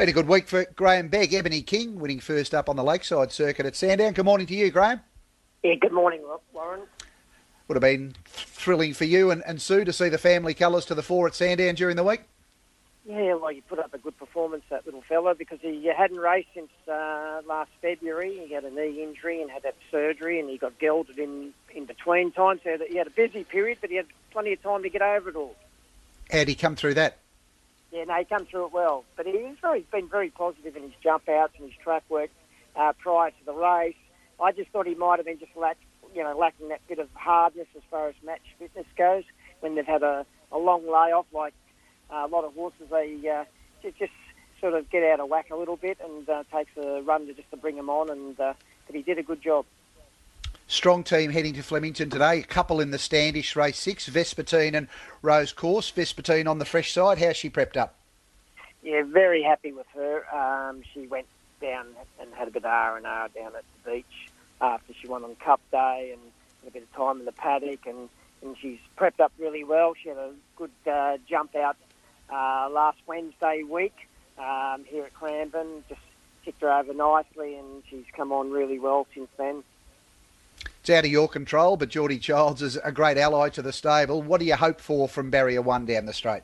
Been a good week for Graham Begg. Ebony King winning first up on the Lakeside circuit at Sandown. Good morning to you, Graham. Yeah, good morning, Warren. Would have been thrilling for you and, and Sue to see the family colours to the fore at Sandown during the week. Yeah, well, you put up a good performance, that little fella, because he hadn't raced since uh, last February. He had a knee injury and had that surgery, and he got gelded in, in between times. So he had a busy period, but he had plenty of time to get over it all. How'd he come through that? Yeah, no, he come through it well. But he's very, been very positive in his jump outs and his track work uh, prior to the race. I just thought he might have been just lack, you know, lacking that bit of hardness as far as match fitness goes when they've had a, a long layoff. Like uh, a lot of horses, they uh, just sort of get out of whack a little bit and uh, takes a run to just to bring them on. And uh, but he did a good job. Strong team heading to Flemington today. A couple in the Standish race six, Vespertine and Rose Quartz. Vespertine on the fresh side. How's she prepped up? Yeah, very happy with her. Um, she went down and had a bit of R and R down at the beach after she won on Cup Day and a bit of time in the paddock and, and she's prepped up really well. She had a good uh, jump out uh, last Wednesday week um, here at Cranbourne. Just ticked her over nicely and she's come on really well since then. It's out of your control, but Geordie Childs is a great ally to the stable. What do you hope for from Barrier 1 down the straight?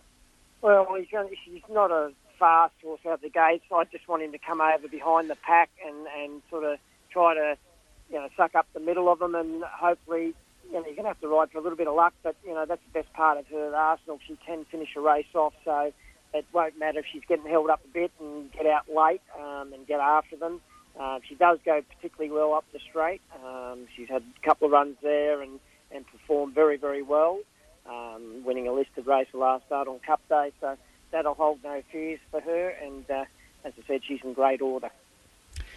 Well, he's, he's not a fast horse out the gates. I just want him to come over behind the pack and, and sort of try to, you know, suck up the middle of them and hopefully, you know, you're going to have to ride for a little bit of luck, but, you know, that's the best part of her Arsenal. She can finish a race off, so it won't matter if she's getting held up a bit and get out late um, and get after them. Uh, she does go particularly well up the straight. Um, she's had a couple of runs there and, and performed very, very well, um, winning a listed race the last start on Cup Day. So that'll hold no fears for her. And uh, as I said, she's in great order.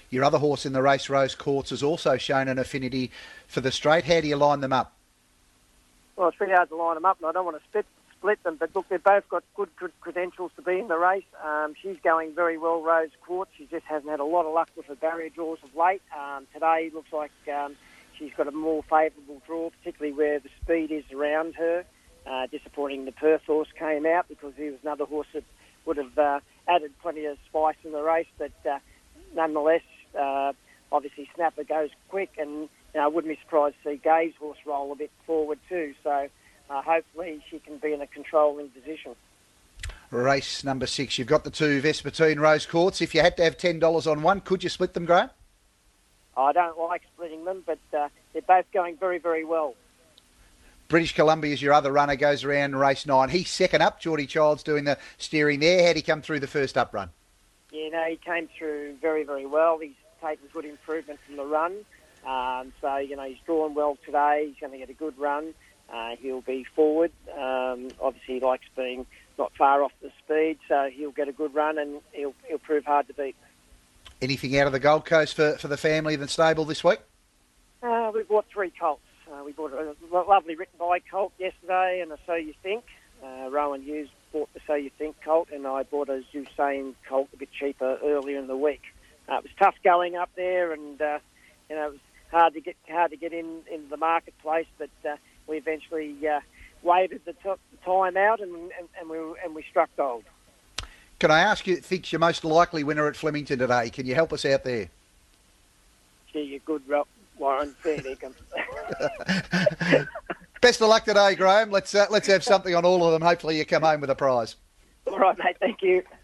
Your other horse in the race, Rose Quartz, has also shown an affinity for the straight. How do you line them up? Well, it's pretty hard to line them up, and I don't want to split split them. But look, they've both got good, good credentials to be in the race. Um, she's going very well, Rose Quartz. She just hasn't had a lot of luck with her barrier draws of late. Um, today looks like um, she's got a more favourable draw, particularly where the speed is around her. Uh, disappointing the Perth horse came out because he was another horse that would have uh, added plenty of spice in the race. But uh, nonetheless, uh, obviously Snapper goes quick, and I wouldn't be surprised to see Gabe's horse roll a bit forward too. So uh, hopefully she can be in a controlling position. Race number six. You've got the two Vespertine Rose Quartz. If you had to have ten dollars on one, could you split them, Graham? I don't like splitting them, but uh, they're both going very, very well. British Columbia is your other runner, goes around race nine. He's second up. Geordie Child's doing the steering there. How'd he come through the first up run? Yeah, no, he came through very, very well. He's taken good improvement from the run. Um, so, you know, he's drawn well today. He's going to get a good run. Uh, he'll be forward. Um, obviously, he likes being not far off the speed, so he'll get a good run and he'll, he'll prove hard to beat. Anything out of the Gold Coast for, for the family and the stable this week? Uh, we bought three colts. Uh, we bought a lovely written by colt yesterday and a So You Think. Uh, Rowan Hughes bought the So You Think colt, and I bought a Zousain colt a bit cheaper earlier in the week. Uh, it was tough going up there, and uh, you know it was hard to get hard to get in into the marketplace, but uh, we eventually uh, waited the, t- the time out and, and, and, we, and we struck gold. Can I ask you, think your most likely winner at Flemington today? Can you help us out there? Gee, you're good, Rob Warren. Fair Best of luck today, Graham. Let's uh, let's have something on all of them. Hopefully, you come home with a prize. All right, mate. Thank you.